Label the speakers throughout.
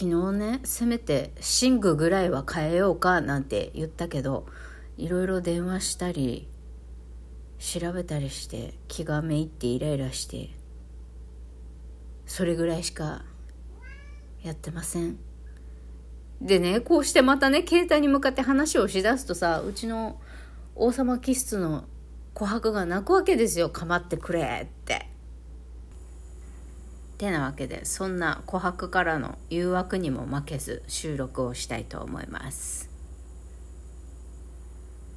Speaker 1: 昨日ねせめて寝具ぐらいは変えようかなんて言ったけどいろいろ電話したり調べたりして気がめいってイライラしてそれぐらいしかやってません。でねこうしてまたね携帯に向かって話をしだすとさうちの王様気質の琥珀が泣くわけですよ構ってくれって。てなわけでそんな琥珀からの誘惑にも負けず収録をしたいと思います。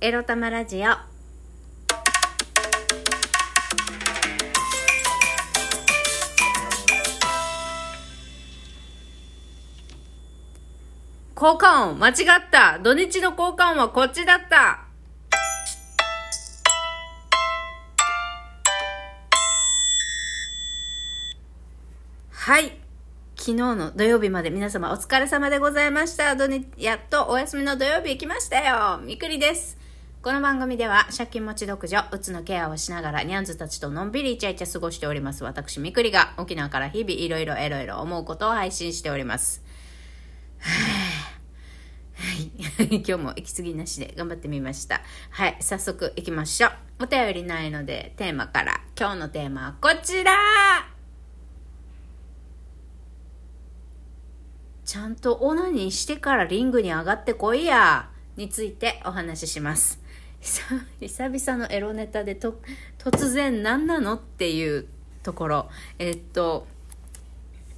Speaker 1: エロ玉ラジオ。効果音間違った。土日の効果音はこっちだった昨日の土曜日まで皆様お疲れ様でございました土日やっとお休みの土曜日来ましたよみくりですこの番組では借金持ち独女、うつのケアをしながらニャンズたちとのんびりイチャイチャ過ごしております私みくりが沖縄から日々いろいろエロいろ思うことを配信しております。はい。今日も息継ぎなしで頑張ってみました。はい。早速行きましょう。お便りないのでテーマから。今日のテーマはこちらちゃんとオナニーしてからリングに上がってこいやについてお話しします。久々のエロネタでと突然何なのっていうところ。えっと、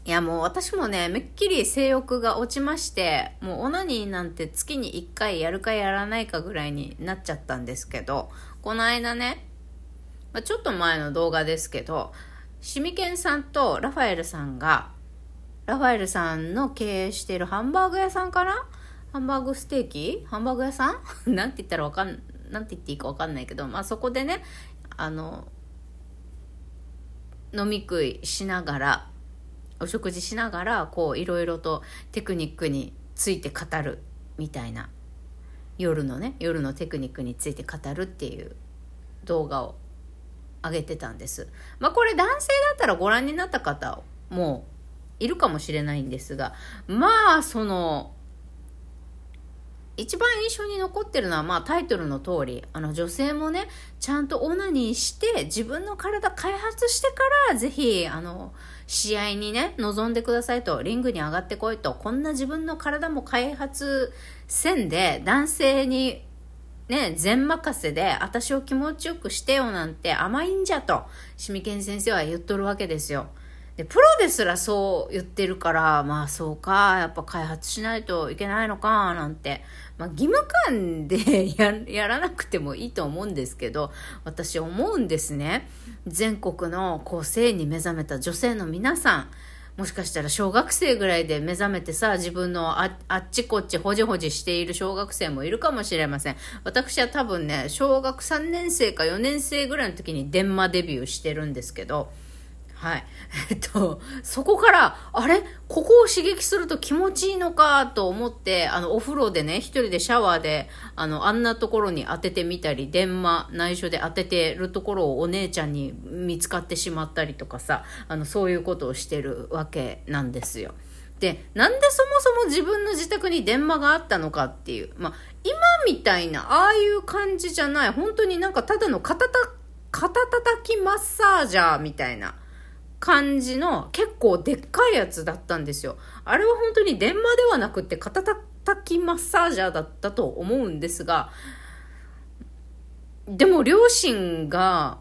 Speaker 1: いやもう私もね、めっきり性欲が落ちまして、もうオナニーなんて月に1回やるかやらないかぐらいになっちゃったんですけど、この間ね、まあ、ちょっと前の動画ですけど、シミケンさんとラファエルさんが、ラファエルさんの経営しているハンバーグ屋さんかな？ハンバーグステーキ？ハンバーグ屋さん？なんて言ったらわかん、なんて言っていいかわかんないけど、まあそこでね、あの、飲み食いしながら、お食事しながらこういろいろとテクニックについて語るみたいな夜のね夜のテクニックについて語るっていう動画を上げてたんです。まあこれ男性だったらご覧になった方もいるかもしれないんですがまあその一番印象に残ってるのは、まあ、タイトルの通り、あの、女性もね、ちゃんとオナニーして、自分の体開発してから、ぜひ、あの、試合にね、臨んでくださいと、リングに上がってこいと、こんな自分の体も開発せんで、男性に、ね、全任せで、私を気持ちよくしてよなんて甘いんじゃと、シミケン先生は言っとるわけですよ。で、プロですらそう言ってるから、まあそうか、やっぱ開発しないといけないのか、なんて。まあ義務感で やらなくてもいいと思うんですけど、私思うんですね。全国のこう性に目覚めた女性の皆さん、もしかしたら小学生ぐらいで目覚めてさ、自分のあっちこっちほじほじしている小学生もいるかもしれません。私は多分ね、小学3年生か4年生ぐらいの時に電話デビューしてるんですけど、はい。えっと、そこから、あれ？ここを刺激すると気持ちいいのかと思って、あの、お風呂でね、一人でシャワーで、あの、あんなところに当ててみたり、電話、内緒で当ててるところをお姉ちゃんに見つかってしまったりとかさ、あの、そういうことをしてるわけなんですよ。で、なんでそもそも自分の自宅に電話があったのかっていう。まあ、今みたいな、ああいう感じじゃない。本当になんかただの肩た、肩叩きマッサージャーみたいな。感じの結構でっかいやつだったんですよ。あれは本当に電話ではなくて肩たたきマッサージャーだったと思うんですが、でも両親が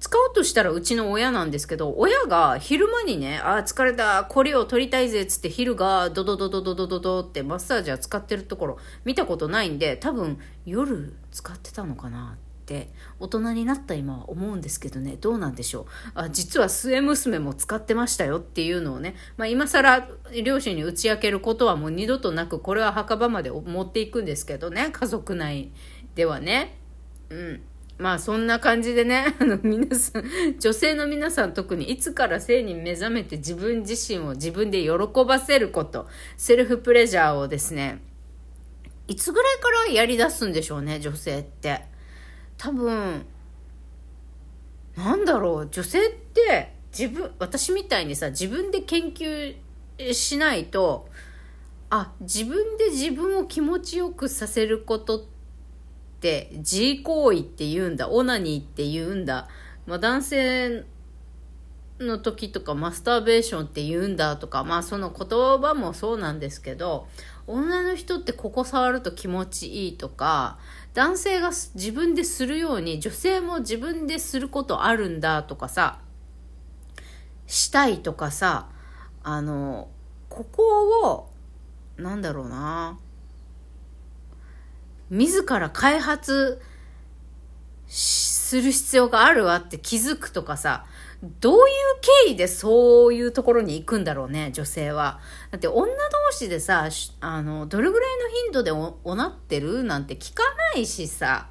Speaker 1: 使おうとしたらうちの親なんですけど、親が昼間にね、ああ、疲れた、これを取りたいぜっ、つって昼がドドドドドドドドってマッサージャー使ってるところ見たことないんで、多分夜使ってたのかなってって大人になった今は思うんですけどねどうなんでしょう。あ実は末娘も使ってましたよっていうのをね、まあ、今更両親に打ち明けることはもう二度となくこれは墓場まで持っていくんですけどね家族内ではね。うん。まあそんな感じでね、あの皆さん、女性の皆さん特にいつから性に目覚めて自分自身を自分で喜ばせること、セルフプレジャーをですね、いつぐらいからやり出すんでしょうね、女性って。多分なんだろう女性って自分私みたいにさ自分で研究しないとあ自分で自分を気持ちよくさせることって自行為って言うんだオナニーって言うんだ、まあ、男性の時とかマスターベーションって言うんだとかまあその言葉もそうなんですけど女の人ってここ触ると気持ちいいとか男性が自分でするように女性も自分ですることあるんだとかさしたいとかさあのここをなんだろうな自ら開発する必要があるわって気づくとかさどういう経緯でそういうところに行くんだろうね、女性は。だって女同士でさ、あの、どれぐらいの頻度でおおなってるなんて聞かないしさ、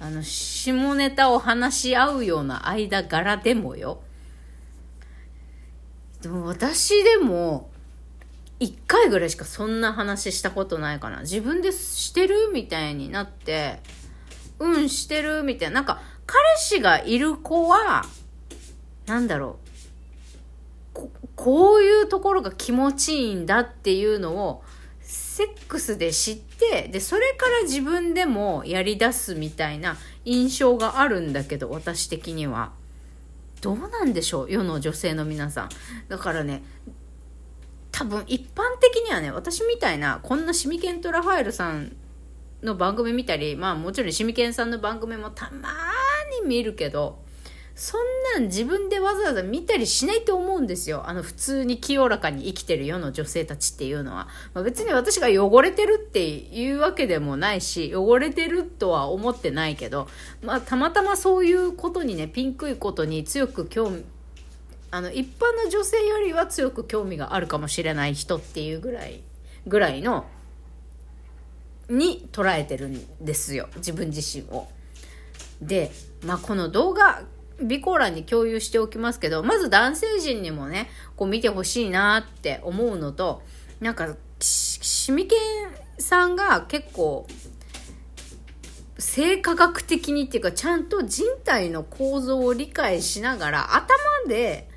Speaker 1: あの、下ネタを話し合うような間柄でもよ。でも私でも、一回ぐらいしかそんな話したことないかな。自分でしてるみたいになって、うん、してるみたいな。なんか、彼氏がいる子は、なんだろう。ここういうところが気持ちいいんだっていうのをセックスで知ってでそれから自分でもやりだすみたいな印象があるんだけど私的には。どうなんでしょう世の女性の皆さん。だからね多分一般的にはね私みたいなこんなシミケントラファエルさんの番組見たりまあもちろんシミケンさんの番組もたまに見るけどそんなん自分でわざわざ見たりしないと思うんですよ。あの普通に清らかに生きてる世の女性たちっていうのは。まあ、別に私が汚れてるっていうわけでもないし、汚れてるとは思ってないけど、まあたまたまそういうことにね、ピンクいことに強く興味、あの一般の女性よりは強く興味があるかもしれない人っていうぐらい、ぐらいの、に捉えてるんですよ。自分自身を。で、まあこの動画、備考欄に共有しておきますけど、まず男性陣にもね、こう見てほしいなって思うのと、なんか、シミケンさんが結構、性科学的にっていうか、ちゃんと人体の構造を理解しながら、頭で、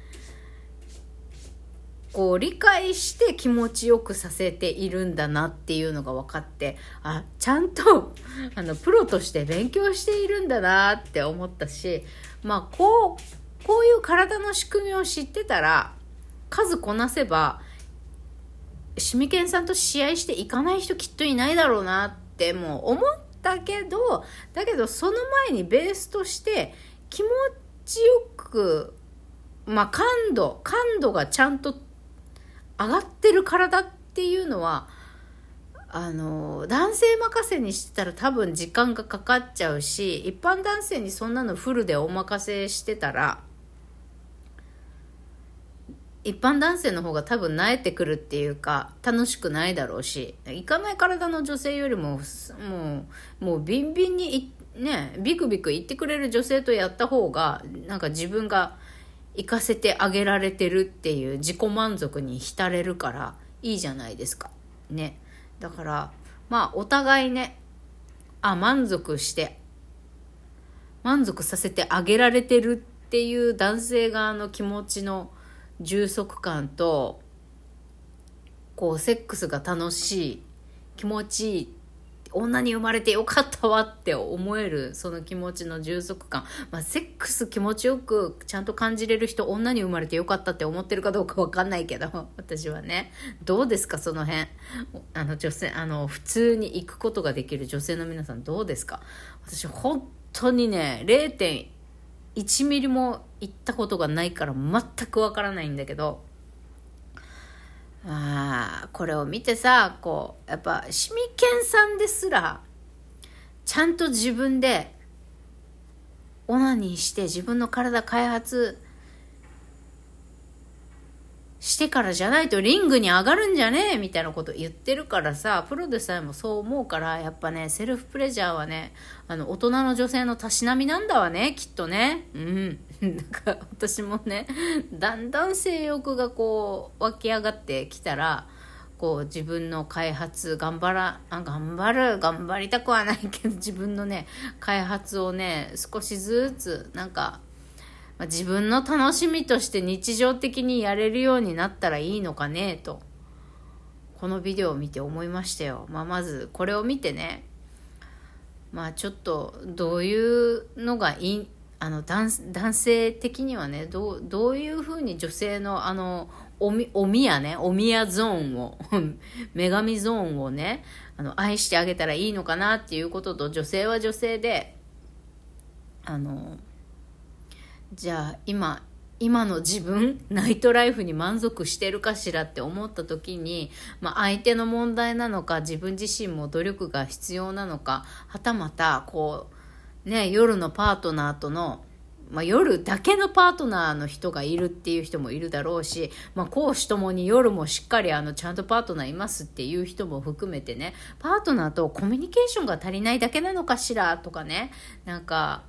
Speaker 1: こう理解して気持ちよくさせているんだなっていうのが分かってあちゃんと あのプロとして勉強しているんだなって思ったしまあこうこういう体の仕組みを知ってたら数こなせばシミケンさんと試合していかない人きっといないだろうなってもう思ったけどだけどその前にベースとして気持ちよくまあ感度感度がちゃんと上がってる体っていうのはあの男性任せにしてたら多分時間がかかっちゃうし一般男性にそんなのフルでお任せしてたら一般男性の方が多分慣れてくるっていうか楽しくないだろうしいかない体の女性よりももうもうビンビンにねビクビク言ってくれる女性とやった方がなんか自分が行かせてあげられてるっていう自己満足に浸れるからいいじゃないですか。ね。だからまあお互いねあ満足して満足させてあげられてるっていう男性側の気持ちの充足感とこうセックスが楽しい気持ちいい女に生まれてよかったわって思えるその気持ちの充足感、まあ、セックス気持ちよくちゃんと感じれる人女に生まれてよかったって思ってるかどうかわかんないけど 私はね。どうですかその辺？あの女性あの普通に行くことができる女性の皆さんどうですか？私本当にね0.1ミリも行ったことがないから全くわからないんだけどあこれを見てさこうやっぱシミケンさんですらちゃんと自分でオナニーして自分の体開発してからじゃないとリングに上がるんじゃねえみたいなこと言ってるからさ、プロでさえもそう思うから、やっぱね、セルフプレジャーはね、あの、大人の女性のたしなみなんだわね、きっとね。うん。だか私もね、だんだん性欲がこう、湧き上がってきたら、こう自分の開発頑張らあ頑張る頑張りたくはないけど自分のね開発をね少しずつなんかまあ、自分の楽しみとして日常的にやれるようになったらいいのかねとこのビデオを見て思いましたよ。まあ、まずこれを見てね、まあちょっとどういうのがいい、あの男男性的にはねどうどういうふうに女性のあのおみおみやねおみやゾーンを 女神ゾーンをねあの愛してあげたらいいのかなっていうことと女性は女性であのじゃあ今今の自分ナイトライフに満足してるかしらって思った時に、まあ、相手の問題なのか自分自身も努力が必要なのかはたまたこうね夜のパートナーとのまあ、夜だけのパートナーの人がいるっていう人もいるだろうし、まあ、講師ともに夜もしっかりあのちゃんとパートナーいますっていう人も含めてねパートナーとコミュニケーションが足りないだけなのかしらとかねなんか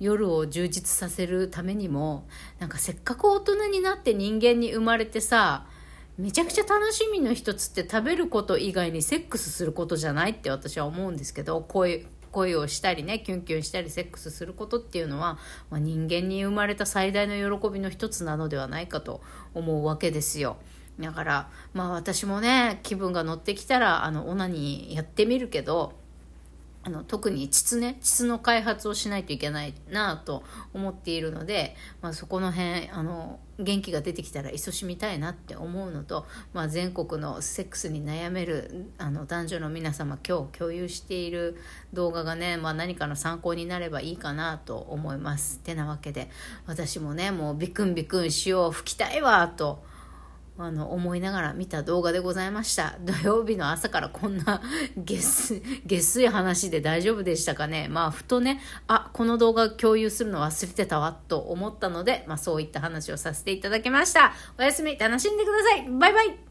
Speaker 1: 夜を充実させるためにもなんかせっかく大人になって人間に生まれてさめちゃくちゃ楽しみの一つって食べること以外にセックスすることじゃないって私は思うんですけど恋恋をしたりねキュンキュンしたりセックスすることっていうのは、まあ、人間に生まれた最大の喜びの一つなのではないかと思うわけですよ。だからまあ私もね気分が乗ってきたらあのオナニーやってみるけどあの特に膣ね膣の開発をしないといけないなと思っているので、まあ、そこの辺あの元気が出てきたら勤しみたいなって思うのと、まあ、全国のセックスに悩めるあの男女の皆様今日共有している動画がね、まあ、何かの参考になればいいかなと思います。てなわけで私もねもうビクンビクン塩を吹きたいわと。あの思いながら見た動画でございました。土曜日の朝からこんな 下水 下水話で大丈夫でしたかね。まあふとねあこの動画共有するの忘れてたわと思ったので、まあ、そういった話をさせていただきました。おやすみ。楽しんでください。バイバイ。